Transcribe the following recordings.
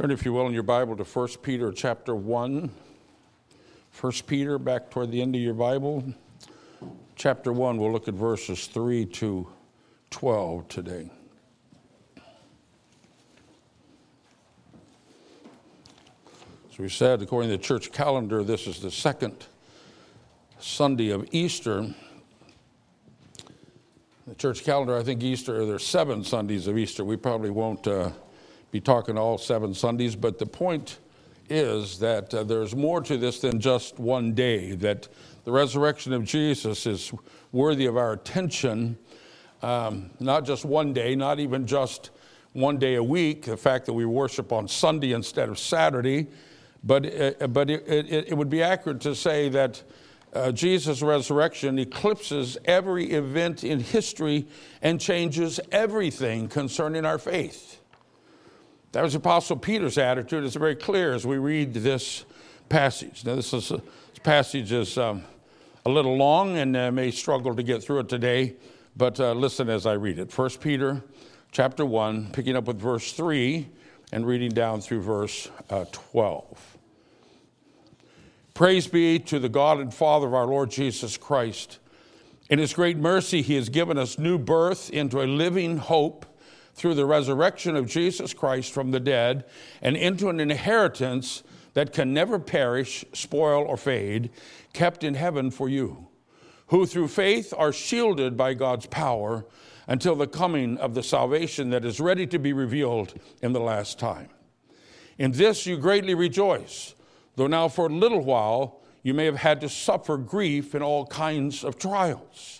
Turn, if you will, in your Bible to 1 Peter chapter 1. 1 Peter, back toward the end of your Bible. Chapter 1, we'll look at verses 3 to 12 today. As we said, according to the church calendar, this is the second Sunday of Easter. The church calendar, I think Easter, there's seven Sundays of Easter. We probably won't. Uh, be talking all seven Sundays, but the point is that uh, there's more to this than just one day, that the resurrection of Jesus is worthy of our attention, um, not just one day, not even just one day a week, the fact that we worship on Sunday instead of Saturday, but, uh, but it, it, it, would be accurate to say that uh, Jesus' resurrection eclipses every event in history and changes everything concerning our faith. That was Apostle Peter's attitude. It's very clear as we read this passage. Now, this, is, this passage is um, a little long and uh, may struggle to get through it today, but uh, listen as I read it. 1 Peter chapter 1, picking up with verse 3 and reading down through verse uh, 12. Praise be to the God and Father of our Lord Jesus Christ. In his great mercy, he has given us new birth into a living hope through the resurrection of Jesus Christ from the dead and into an inheritance that can never perish, spoil, or fade, kept in heaven for you, who through faith are shielded by God's power until the coming of the salvation that is ready to be revealed in the last time. In this you greatly rejoice, though now for a little while you may have had to suffer grief in all kinds of trials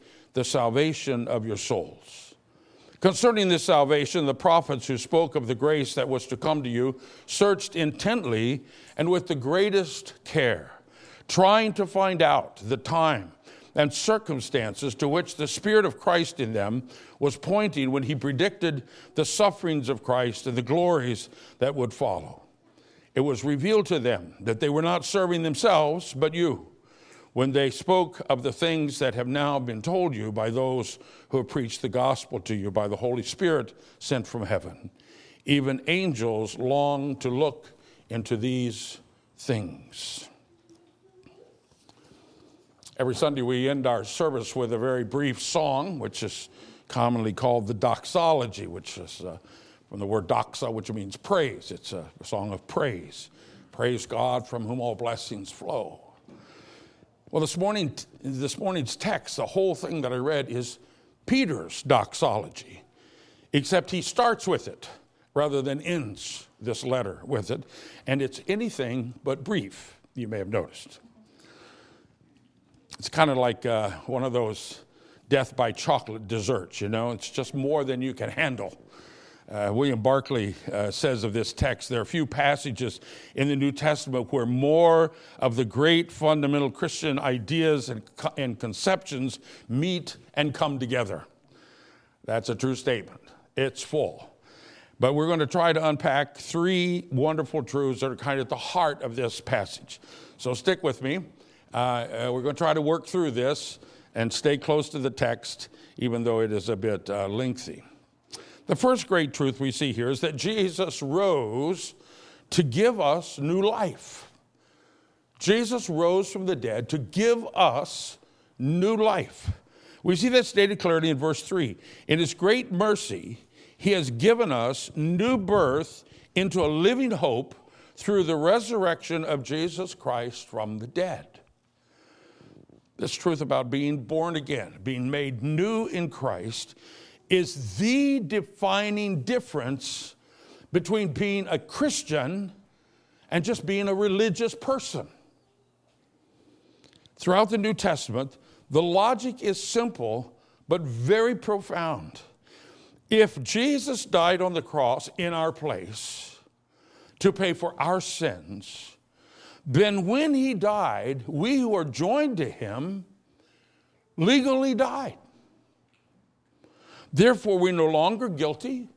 the salvation of your souls. Concerning this salvation, the prophets who spoke of the grace that was to come to you searched intently and with the greatest care, trying to find out the time and circumstances to which the Spirit of Christ in them was pointing when he predicted the sufferings of Christ and the glories that would follow. It was revealed to them that they were not serving themselves, but you when they spoke of the things that have now been told you by those who have preached the gospel to you by the Holy Spirit sent from heaven. Even angels long to look into these things. Every Sunday, we end our service with a very brief song, which is commonly called the doxology, which is uh, from the word doxa, which means praise. It's a song of praise. Praise God from whom all blessings flow. Well, this, morning, this morning's text, the whole thing that I read is Peter's doxology, except he starts with it rather than ends this letter with it. And it's anything but brief, you may have noticed. It's kind of like uh, one of those death by chocolate desserts, you know, it's just more than you can handle. Uh, William Barclay uh, says of this text there are few passages in the New Testament where more of the great fundamental Christian ideas and, and conceptions meet and come together. That's a true statement. It's full. But we're going to try to unpack three wonderful truths that are kind of at the heart of this passage. So stick with me. Uh, uh we're going to try to work through this and stay close to the text, even though it is a bit uh, lengthy. The first great truth we see here is that Jesus rose to give us new life. Jesus rose from the dead to give us new life. We see that stated clearly in verse 3. In his great mercy, he has given us new birth into a living hope through the resurrection of Jesus Christ from the dead. This truth about being born again, being made new in Christ, is the defining difference between being a Christian and just being a religious person. Throughout the New Testament, the logic is simple but very profound. If Jesus died on the cross in our place to pay for our sins, then when he died, we who are joined to him legally died. Therefore, we're no longer guilty.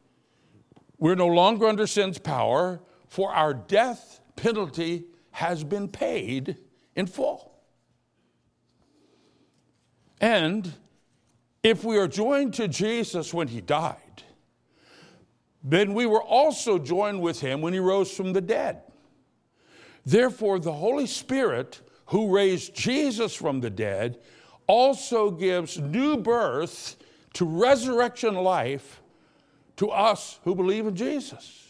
We're no longer under sin's power, for our death penalty has been paid in full. And if we are joined to Jesus when he died, then we were also joined with him when he rose from the dead. Therefore, the Holy Spirit, who raised Jesus from the dead, also gives new birth to resurrection life to us who believe in Jesus.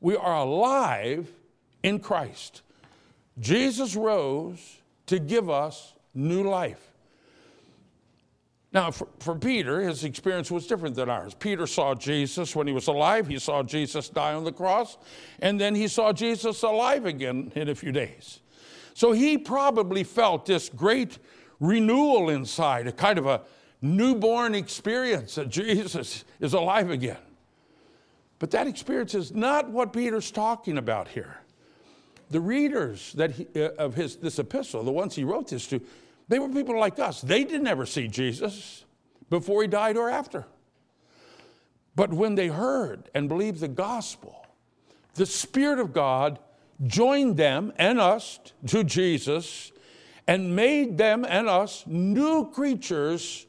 We are alive in Christ. Jesus rose to give us new life. Now, for, for, Peter, his experience was different than ours. Peter saw Jesus when he was alive. He saw Jesus die on the cross, and then he saw Jesus alive again in a few days. So he probably felt this great renewal inside, a kind of a newborn experience that Jesus is alive again. But that experience is not what Peter's talking about here. The readers that he, uh, of his, this epistle, the ones he wrote this to, they were people like us. They didn't ever see Jesus before he died or after. But when they heard and believed the gospel, the Spirit of God joined them and us to Jesus and made them and us new creatures,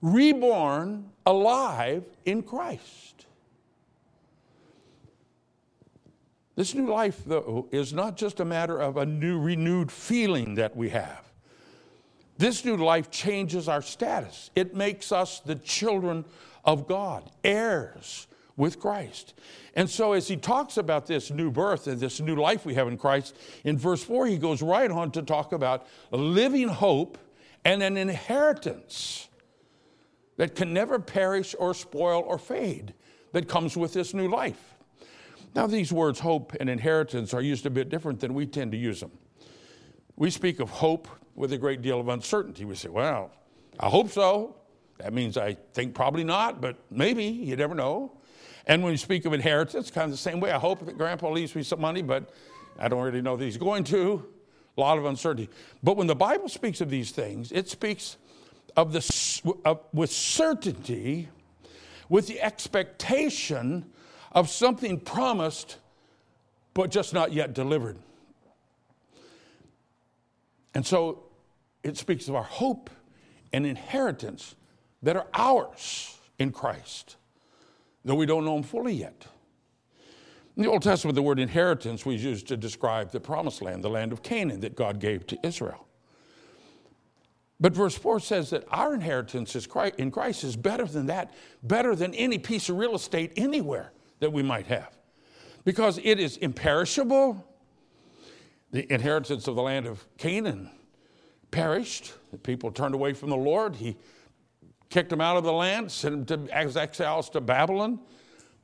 reborn, alive in Christ. This new life, though, is not just a matter of a new, renewed feeling that we have. This new life changes our status. It makes us the children of God, heirs with Christ. And so, as he talks about this new birth and this new life we have in Christ, in verse 4, he goes right on to talk about living hope and an inheritance that can never perish or spoil or fade that comes with this new life. Now, these words, hope and inheritance, are used a bit different than we tend to use them. We speak of hope with a great deal of uncertainty. We say, well, I hope so. That means I think probably not, but maybe, you never know. And when you speak of inheritance, kind of the same way. I hope that grandpa leaves me some money, but I don't really know that he's going to. A lot of uncertainty. But when the Bible speaks of these things, it speaks of the, of, with certainty, with the expectation of something promised, but just not yet delivered. And so it speaks of our hope and inheritance that are ours in Christ, though we don't know them fully yet. In the Old Testament, the word inheritance was used to describe the promised land, the land of Canaan that God gave to Israel. But verse 4 says that our inheritance in Christ is better than that, better than any piece of real estate anywhere that we might have, because it is imperishable. The inheritance of the land of Canaan perished. The people turned away from the Lord. He kicked them out of the land, sent them to, exiles to Babylon.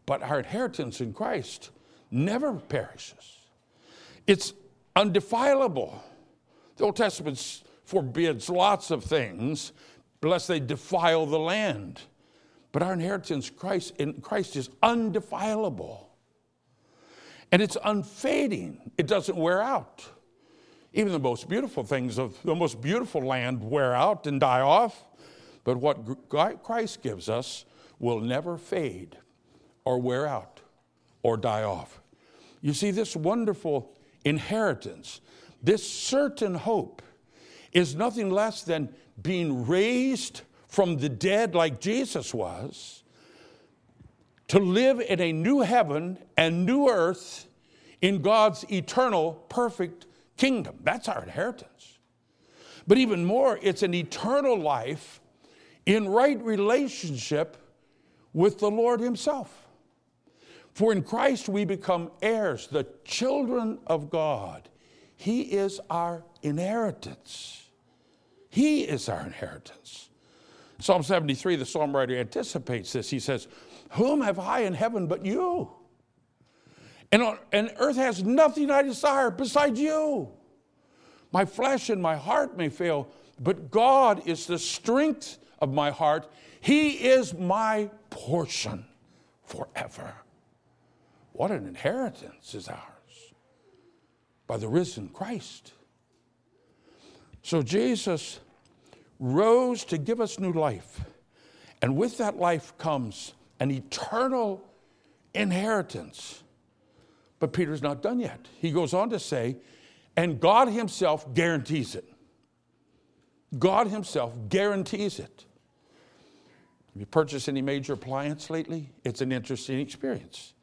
But our inheritance in Christ never perishes, it's undefilable. The Old Testament forbids lots of things, lest they defile the land. But our inheritance Christ, in Christ is undefilable. And it's unfading. It doesn't wear out. Even the most beautiful things of the most beautiful land wear out and die off, but what Christ gives us will never fade or wear out or die off. You see, this wonderful inheritance, this certain hope, is nothing less than being raised from the dead like Jesus was to live in a new heaven and new earth in God's eternal, perfect kingdom. That's our inheritance. But even more, it's an eternal life in right relationship with the Lord Himself. For in Christ we become heirs, the children of God. He is our inheritance. He is our inheritance. Psalm 73, the psalm writer anticipates this. He says, Whom have I in heaven but you? And, on, and earth has nothing I desire besides you. My flesh and my heart may fail, but God is the strength of my heart. He is my portion forever. What an inheritance is ours. by the risen Christ. So Jesus rose to give us new life. And with that life comes an eternal inheritance. But Peter's not done yet. He goes on to say, and God Himself guarantees it. God Himself guarantees it. Have you purchased any major appliance lately? It's an interesting experience.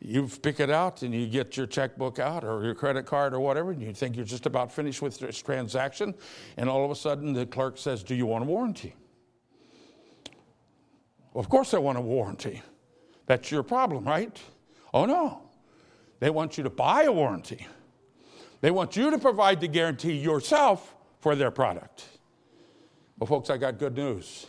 You pick it out and you get your checkbook out or your credit card or whatever, and you think you're just about finished with this transaction, and all of a sudden the clerk says, Do you want a warranty? Well, of course I want a warranty. That's your problem, right? Oh no. They want you to buy a warranty. They want you to provide the guarantee yourself for their product. Well, folks, I got good news.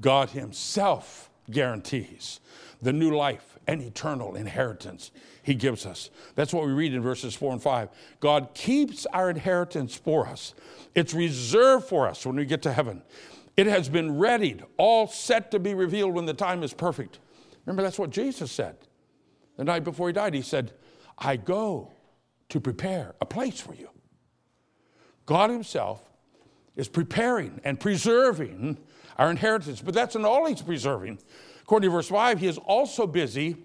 God Himself guarantees the new life and eternal inheritance He gives us. That's what we read in verses 4 and 5. God keeps our inheritance for us, it's reserved for us when we get to heaven. It has been readied, all set to be revealed when the time is perfect. Remember, that's what Jesus said. The night before he died, he said, I go to prepare a place for you. God Himself is preparing and preserving our inheritance, but that's not all He's preserving. According to verse 5, He is also busy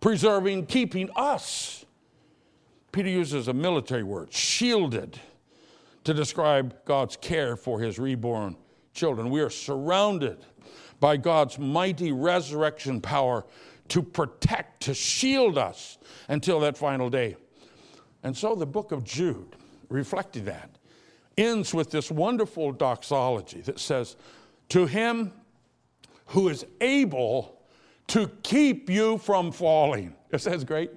preserving, keeping us. Peter uses a military word, shielded, to describe God's care for His reborn children. We are surrounded by God's mighty resurrection power to protect, to shield us until that final day. And so the book of Jude, reflecting that, ends with this wonderful doxology that says, To him who is able to keep you from falling. That sounds great.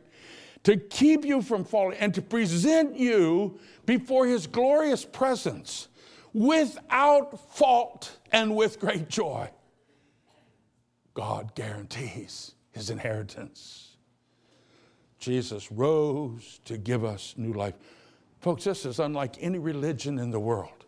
To keep you from falling and to present you before his glorious presence without fault and with great joy. God guarantees his inheritance. Jesus rose to give us new life. Folks, this is unlike any religion in the world.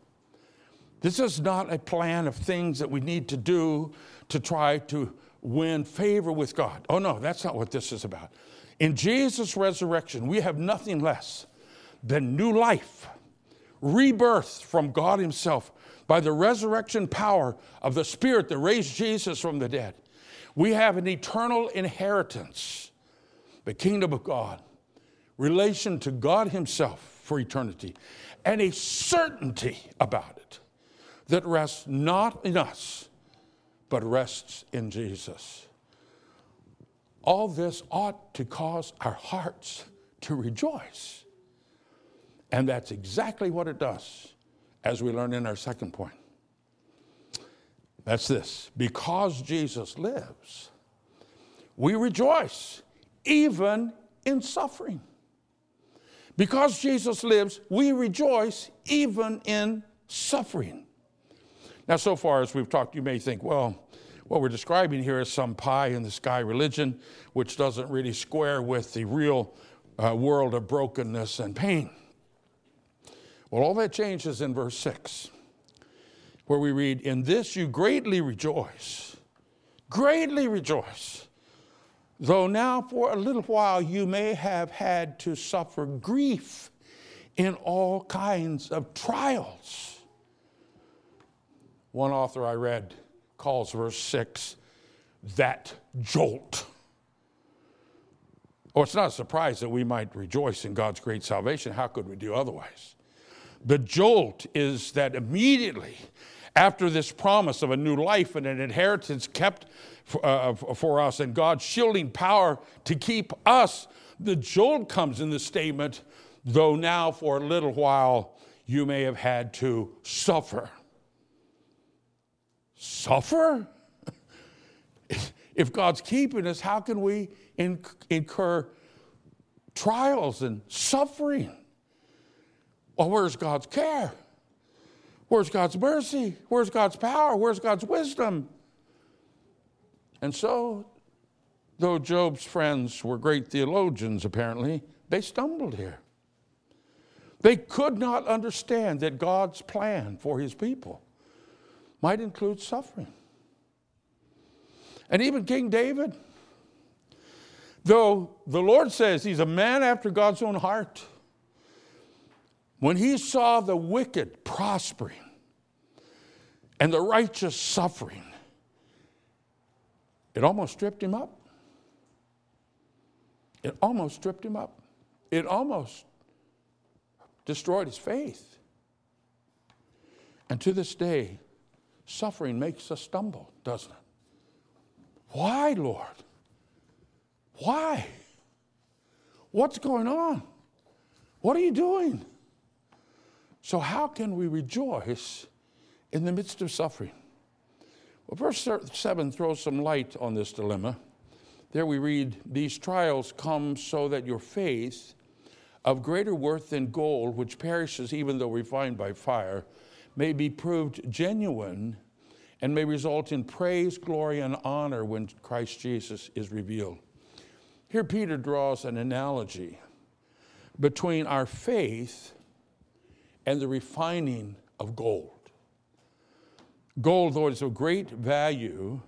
This is not a plan of things that we need to do to try to win favor with God. Oh, no, that's not what this is about. In Jesus' resurrection, we have nothing less than new life, rebirth from God Himself by the resurrection power of the Spirit that raised Jesus from the dead. We have an eternal inheritance, the kingdom of God, relation to God Himself for eternity, and a certainty about it that rests not in us, but rests in Jesus. All this ought to cause our hearts to rejoice. And that's exactly what it does, as we learn in our second point. That's this because Jesus lives, we rejoice even in suffering. Because Jesus lives, we rejoice even in suffering. Now, so far as we've talked, you may think, well, what we're describing here is some pie in the sky religion, which doesn't really square with the real uh, world of brokenness and pain. Well, all that changes in verse 6 where we read, In this you greatly rejoice, greatly rejoice, though now for a little while you may have had to suffer grief in all kinds of trials. One author I read calls verse 6 that jolt. Oh, it's not a surprise that we might rejoice in God's great salvation. How could we do otherwise? The jolt is that immediately after this promise of a new life and an inheritance kept for, uh, for us and God's shielding power to keep us, the jolt comes in the statement, though now for a little while you may have had to suffer. Suffer? if God's keeping us, how can we incur trials and suffering? Well, where's God's care? Where's God's mercy? Where's God's power? Where's God's wisdom? And so, though Job's friends were great theologians, apparently, they stumbled here. They could not understand that God's plan for his people might include suffering. And even King David, though the Lord says he's a man after God's own heart, when he saw the wicked prospering and the righteous suffering, it almost stripped him up. It almost stripped him up. It almost destroyed his faith. And to this day, suffering makes us stumble, doesn't it? Why, Lord? Why? What's going on? What are you doing? So, how can we rejoice in the midst of suffering? Well, verse 7 throws some light on this dilemma. There we read, These trials come so that your faith, of greater worth than gold, which perishes even though refined by fire, may be proved genuine and may result in praise, glory, and honor when Christ Jesus is revealed. Here, Peter draws an analogy between our faith and the refining of gold. Gold, though it's of great value,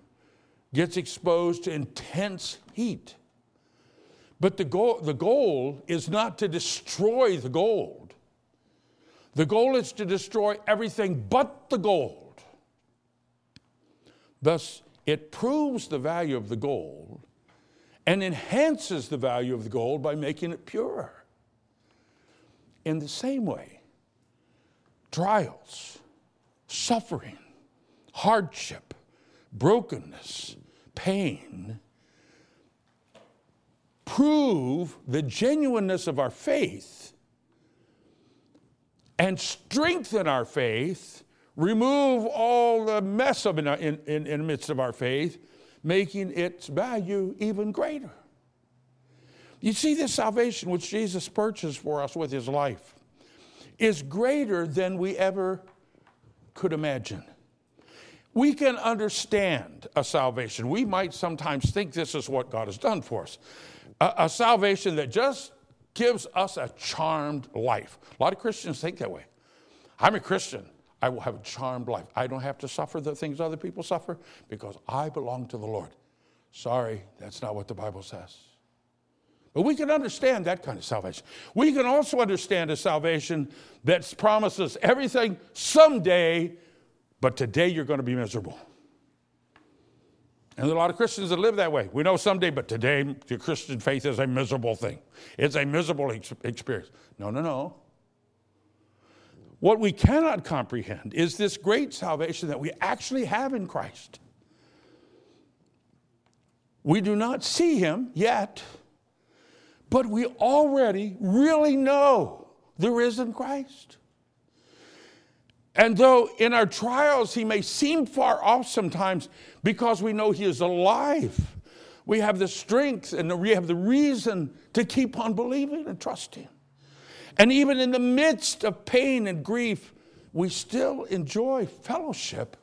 gets exposed to intense heat. But the goal, the goal is not to destroy the gold. The goal is to destroy everything but the gold. Thus, it proves the value of the gold and enhances the value of the gold by making it purer. In the same way, trials, suffering, hardship, brokenness, pain prove the genuineness of our faith and strengthen our faith, remove all the mess of in, in, in, the midst of our faith, making its value even greater. You see, this salvation which Jesus purchased for us with his life is greater than we ever could imagine. We can understand a salvation. We might sometimes think this is what God has done for us a, a salvation that just gives us a charmed life. A lot of Christians think that way. I'm a Christian. I will have a charmed life. I don't have to suffer the things other people suffer because I belong to the Lord. Sorry, that's not what the Bible says. But we can understand that kind of salvation. We can also understand a salvation that promises everything someday but today you're going to be miserable. And there are a lot of Christians that live that way. We know someday, but today the Christian faith is a miserable thing. It's a miserable ex- experience. No, no, no. What we cannot comprehend is this great salvation that we actually have in Christ. We do not see him yet, but we already really know the risen Christ. And though in our trials he may seem far off sometimes because we know he is alive, we have the strength and we have the reason to keep on believing and trusting. And even in the midst of pain and grief, we still enjoy fellowship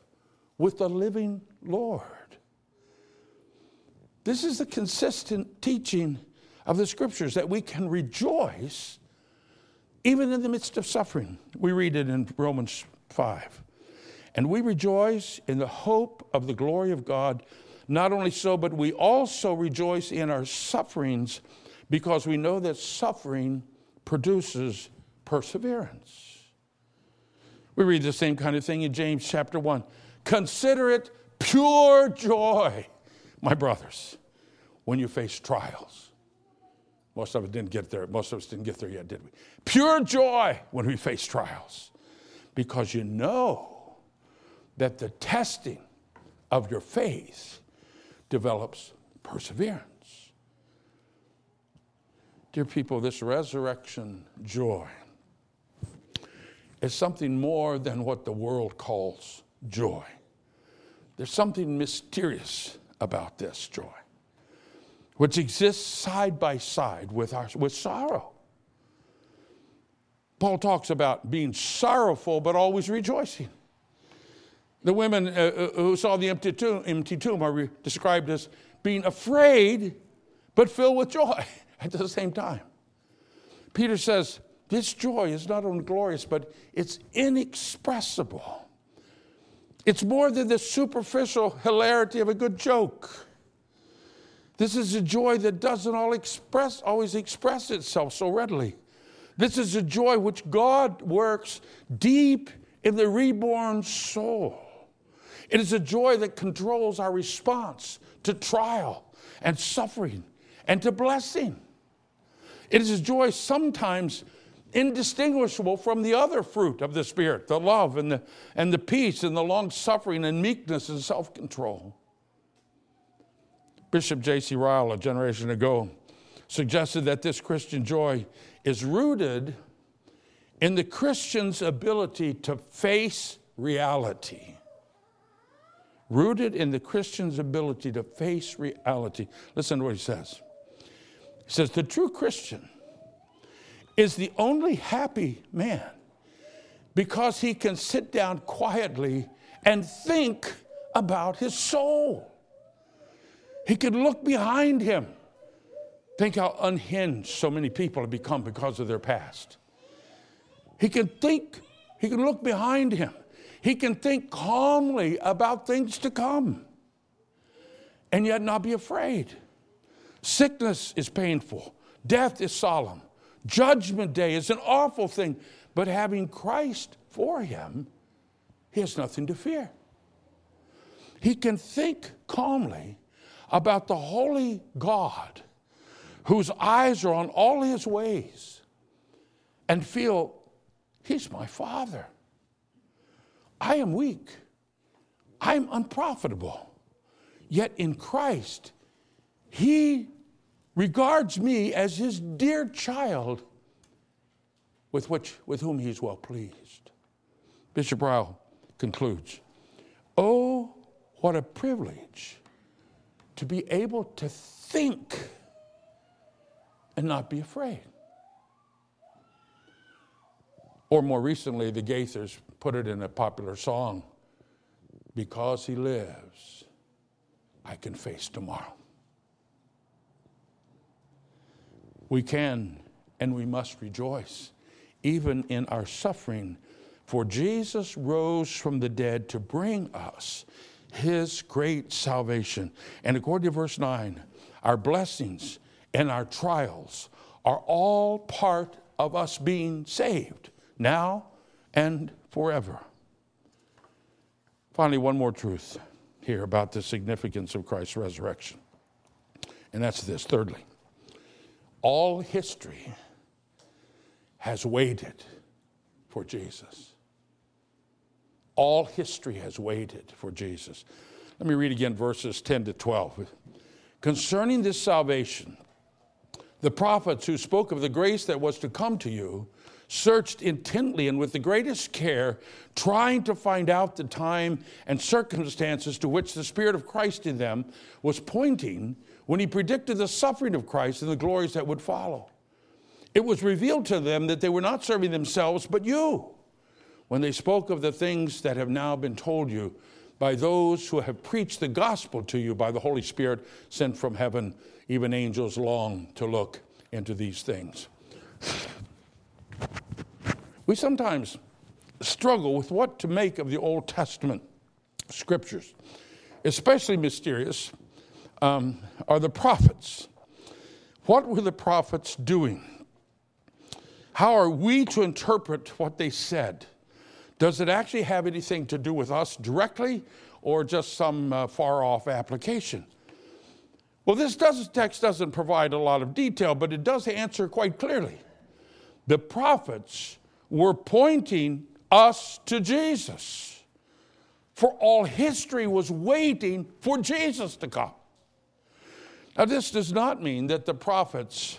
with the living Lord. This is the consistent teaching of the scriptures that we can rejoice even in the midst of suffering. We read it in Romans 5. And we rejoice in the hope of the glory of God. Not only so, but we also rejoice in our sufferings because we know that suffering produces perseverance. We read the same kind of thing in James chapter 1. Consider it pure joy, my brothers, when you face trials. Most of us didn't get there. Most of us didn't get there yet, did we? Pure joy when we face trials because you know that the testing of your faith develops perseverance. Dear people, this resurrection joy is something more than what the world calls joy. There's something mysterious about this joy, which exists side by side with, our, with sorrow. Paul talks about being sorrowful but always rejoicing. The women uh, uh, who saw the empty tomb, empty tomb are re- described as being afraid but filled with joy at the same time. Peter says, This joy is not only glorious, but it's inexpressible. It's more than the superficial hilarity of a good joke. This is a joy that doesn't all express, always express itself so readily. This is a joy which God works deep in the reborn soul. It is a joy that controls our response to trial and suffering and to blessing. It is a joy sometimes indistinguishable from the other fruit of the Spirit the love and the, and the peace and the long suffering and meekness and self control. Bishop J.C. Ryle, a generation ago, suggested that this Christian joy is rooted in the Christian's ability to face reality. Rooted in the Christian's ability to face reality. Listen to what he says. He says, The true Christian is the only happy man because he can sit down quietly and think about his soul. He can look behind him. Think how unhinged so many people have become because of their past. He can think, he can look behind him. He can think calmly about things to come and yet not be afraid. Sickness is painful, death is solemn, judgment day is an awful thing, but having Christ for him, he has nothing to fear. He can think calmly about the holy God whose eyes are on all his ways and feel, He's my Father. I am weak. I'm unprofitable. Yet in Christ, He regards me as His dear child with, which, with whom He's well pleased. Bishop Ryle concludes Oh, what a privilege to be able to think and not be afraid. Or more recently, the Gaithers put it in a popular song Because he lives, I can face tomorrow. We can and we must rejoice, even in our suffering, for Jesus rose from the dead to bring us his great salvation. And according to verse 9, our blessings and our trials are all part of us being saved now and forever. Finally, one more truth here about the significance of Christ's resurrection. And that's this thirdly, all history has waited for Jesus. All history has waited for Jesus. Let me read again verses 10 to 12. Concerning this salvation, the prophets who spoke of the grace that was to come to you searched intently and with the greatest care, trying to find out the time and circumstances to which the Spirit of Christ in them was pointing when he predicted the suffering of Christ and the glories that would follow. It was revealed to them that they were not serving themselves, but you, when they spoke of the things that have now been told you by those who have preached the gospel to you by the Holy Spirit sent from heaven. Even angels long to look into these things. We sometimes struggle with what to make of the Old Testament scriptures. Especially mysterious um, are the prophets. What were the prophets doing? How are we to interpret what they said? Does it actually have anything to do with us directly or just some uh, far off application? Well, this does, text doesn't provide a lot of detail, but it does answer quite clearly. The prophets were pointing us to Jesus, for all history was waiting for Jesus to come. Now, this does not mean that the prophets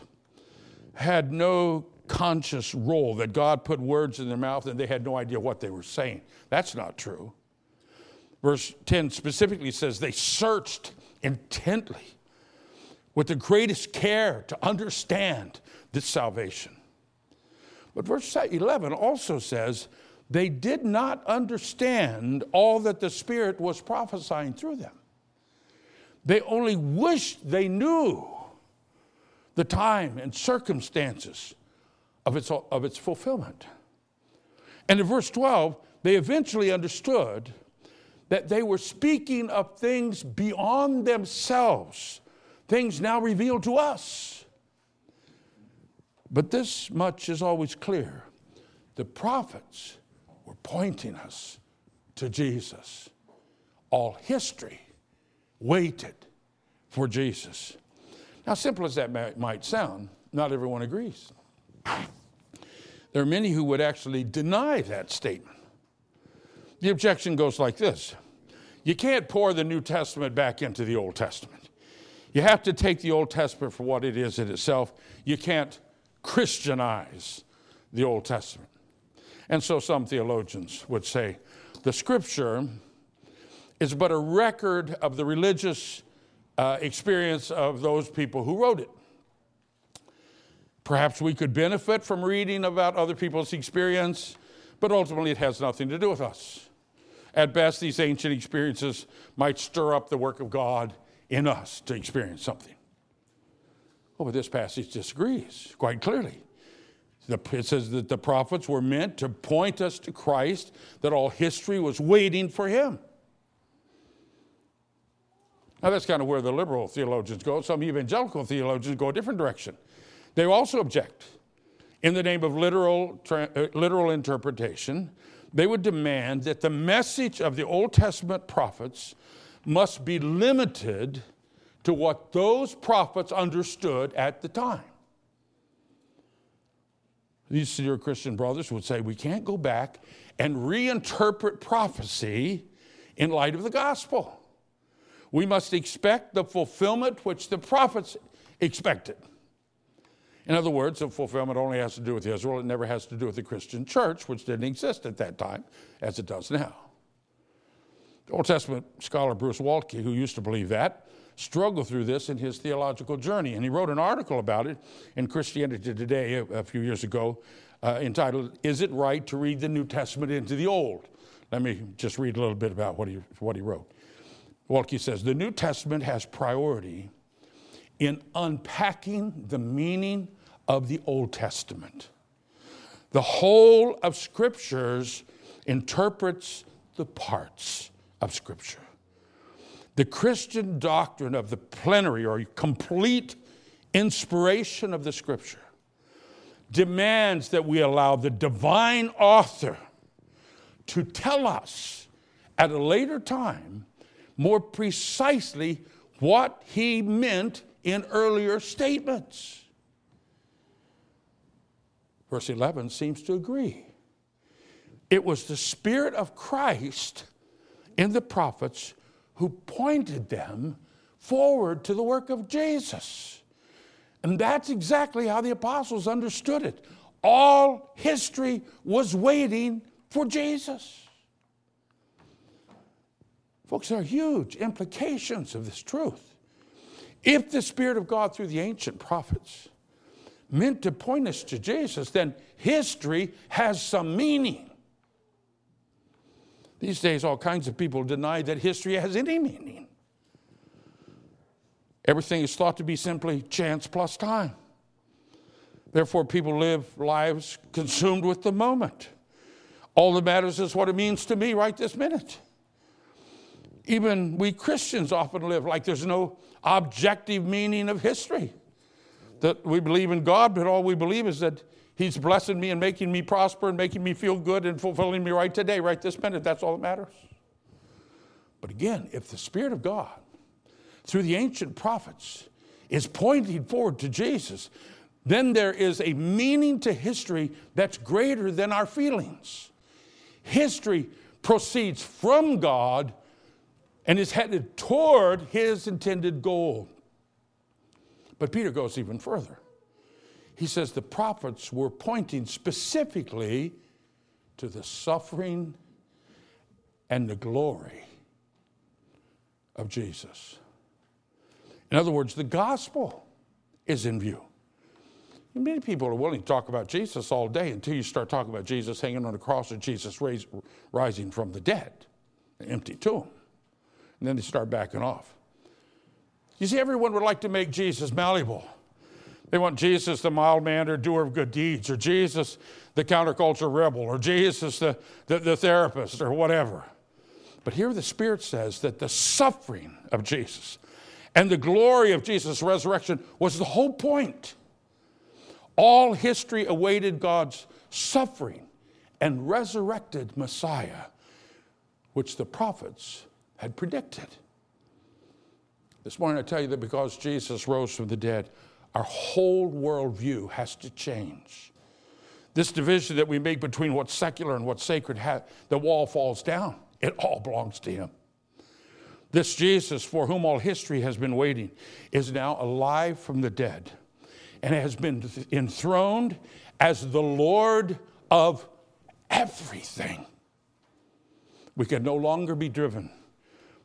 had no conscious role, that God put words in their mouth and they had no idea what they were saying. That's not true. Verse 10 specifically says they searched intently with the greatest care to understand this salvation. But verse 11 also says they did not understand all that the Spirit was prophesying through them. They only wished they knew the time and circumstances of its, of its fulfillment. And in verse 12, they eventually understood that they were speaking of things beyond themselves, things now revealed to us. But this much is always clear the prophets were pointing us to Jesus. All history waited for Jesus. Now, simple as that might sound, not everyone agrees. There are many who would actually deny that statement. The objection goes like this You can't pour the New Testament back into the Old Testament. You have to take the Old Testament for what it is in itself. You can't Christianize the Old Testament. And so some theologians would say the scripture is but a record of the religious uh, experience of those people who wrote it. Perhaps we could benefit from reading about other people's experience, but ultimately it has nothing to do with us. At best, these ancient experiences might stir up the work of God in us to experience something. Oh, but this passage disagrees quite clearly. It says that the prophets were meant to point us to Christ, that all history was waiting for him. Now, that's kind of where the liberal theologians go. Some evangelical theologians go a different direction. They also object. In the name of literal, uh, literal interpretation, they would demand that the message of the Old Testament prophets must be limited to what those prophets understood at the time. These sincere Christian brothers would say we can't go back and reinterpret prophecy in light of the gospel. We must expect the fulfillment which the prophets expected. In other words, the fulfillment only has to do with Israel, it never has to do with the Christian church, which didn't exist at that time as it does now. Old Testament scholar Bruce Waltke, who used to believe that, struggled through this in his theological journey. And he wrote an article about it in Christianity Today a, a few years ago uh, entitled, Is It Right to Read the New Testament into the Old? Let me just read a little bit about what he, what he wrote. Waltke says, The New Testament has priority in unpacking the meaning of the Old Testament. The whole of Scriptures interprets the parts of Scripture. The Christian doctrine of the plenary or complete inspiration of the Scripture demands that we allow the divine author to tell us at a later time more precisely what he meant in earlier statements. Verse 11 seems to agree. It was the Spirit of Christ in the prophets who pointed them forward to the work of Jesus. And that's exactly how the apostles understood it. All history was waiting for Jesus. Folks, there are huge implications of this truth. If the Spirit of God through the ancient prophets meant to point us to Jesus, then history has some meaning. These days, all kinds of people deny that history has any meaning. Everything is thought to be simply chance plus time. Therefore, people live lives consumed with the moment. All that matters is what it means to me right this minute. Even we Christians often live like there's no objective meaning of history. That we believe in God, but all we believe is that He's blessing me and making me prosper and making me feel good and fulfilling me right today, right this minute. That's all that matters. But again, if the Spirit of God, through the ancient prophets, is pointing forward to Jesus, then there is a meaning to history that's greater than our feelings. History proceeds from God and is headed toward his intended goal. But Peter goes even further he says the prophets were pointing specifically to the suffering and the glory of Jesus. In other words, the gospel is in view. Many people are willing to talk about Jesus all day until you start talking about Jesus hanging on the cross or Jesus raised, rising from the dead, an empty tomb. And then they start backing off. You see, everyone would like to make Jesus malleable. They want Jesus, the mild mannered doer of good deeds, or Jesus, the counterculture rebel, or Jesus, the, the, the therapist, or whatever. But here the Spirit says that the suffering of Jesus and the glory of Jesus' resurrection was the whole point. All history awaited God's suffering and resurrected Messiah, which the prophets had predicted. This morning I tell you that because Jesus rose from the dead, our whole worldview has to change. This division that we make between what's secular and what's sacred, the wall falls down. It all belongs to Him. This Jesus, for whom all history has been waiting, is now alive from the dead and has been enthroned as the Lord of everything. We can no longer be driven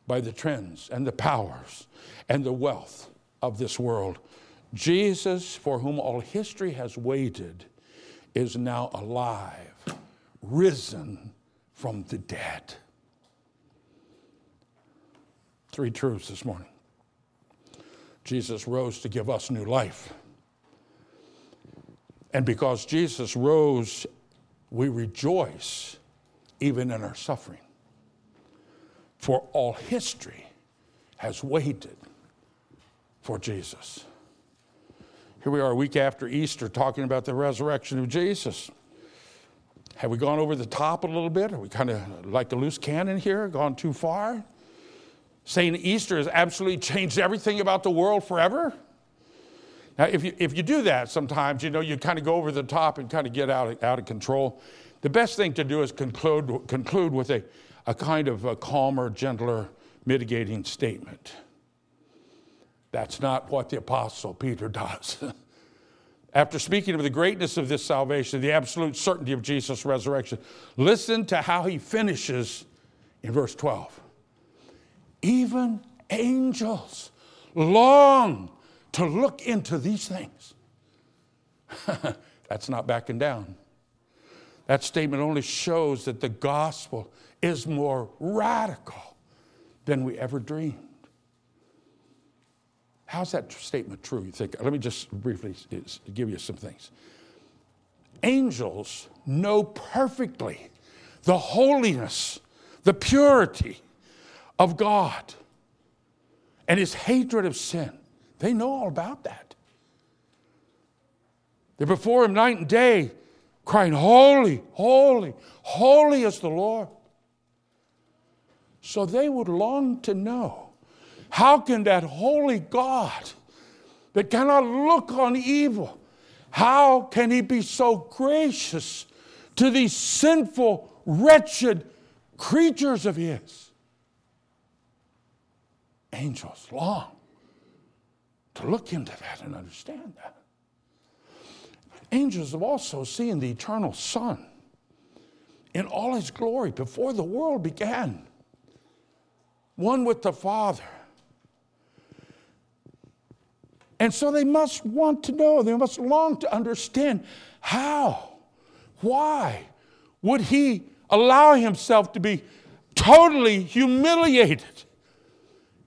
by the trends and the powers and the wealth of this world. Jesus, for whom all history has waited, is now alive, risen from the dead. Three truths this morning. Jesus rose to give us new life. And because Jesus rose, we rejoice even in our suffering. For all history has waited for Jesus. Here we are a week after Easter talking about the resurrection of Jesus. Have we gone over the top a little bit? Are we kind of like a loose cannon here, gone too far? saying Easter has absolutely changed everything about the world forever? Now, if you, if you do that sometimes, you know, you kind of go over the top and kind of get out of, out of control. The best thing to do is conclude, conclude with a, a kind of a calmer, gentler, mitigating statement. That's not what the Apostle Peter does. After speaking of the greatness of this salvation, the absolute certainty of Jesus' resurrection, listen to how he finishes in verse 12. Even angels long to look into these things. That's not backing down. That statement only shows that the gospel is more radical than we ever dreamed. How's that statement true? You think? Let me just briefly give you some things. Angels know perfectly the holiness, the purity, of God and his hatred of sin. They know all about that. They're before him night and day, crying, Holy, holy, holy is the Lord. So they would long to know how can that holy God that cannot look on evil, how can he be so gracious to these sinful, wretched creatures of his? angels long to look into that and understand that. Angels have also seen the eternal Son in all his glory before the world began, one with the Father. And so they must want to know, they must long to understand how, why would he allow himself to be totally humiliated?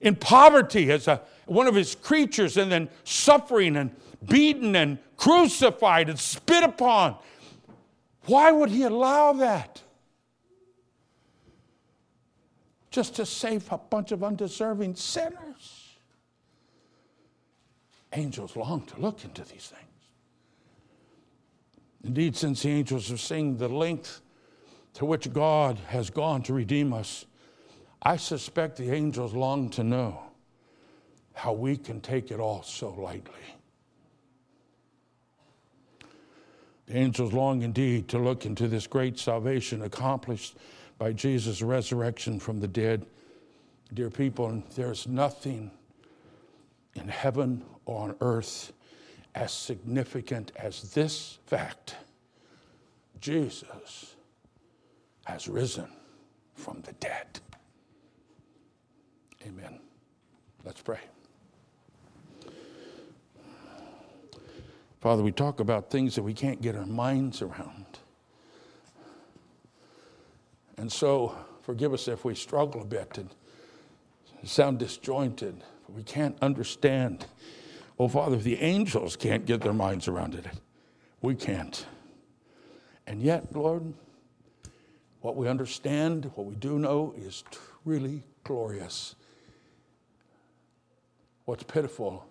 in poverty as a, one of his creatures and then suffering and beaten and crucified and spit upon. Why would he allow that? Just to save a bunch of undeserving sinners. Angels long to look into these things. Indeed, since the angels are seeing the length to which God has gone to redeem us, I suspect the angels long to know how we can take it all so lightly. The angels long indeed to look into this great salvation accomplished by Jesus' resurrection from the dead. Dear people, there's nothing in heaven or on earth as significant as this fact Jesus has risen from the dead. Amen. Let's pray. Father, we talk about things that we can't get our minds around. And so, forgive us if we struggle a bit and sound disjointed. We can't understand. Oh, Father, the angels can't get their minds around it, we can't. And yet, Lord, what we understand, what we do know is really glorious. What's pitiful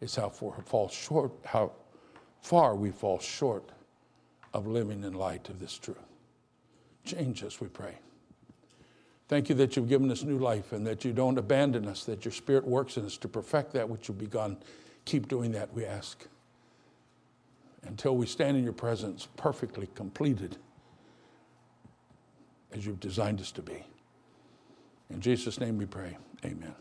is how far, fall short, how far we fall short of living in light of this truth. Change us, we pray. Thank you that you've given us new life and that you don't abandon us, that your Spirit works in us to perfect that which you've begun. Keep doing that, we ask. Until we stand in your presence perfectly completed as you've designed us to be. In Jesus' name we pray. Amen.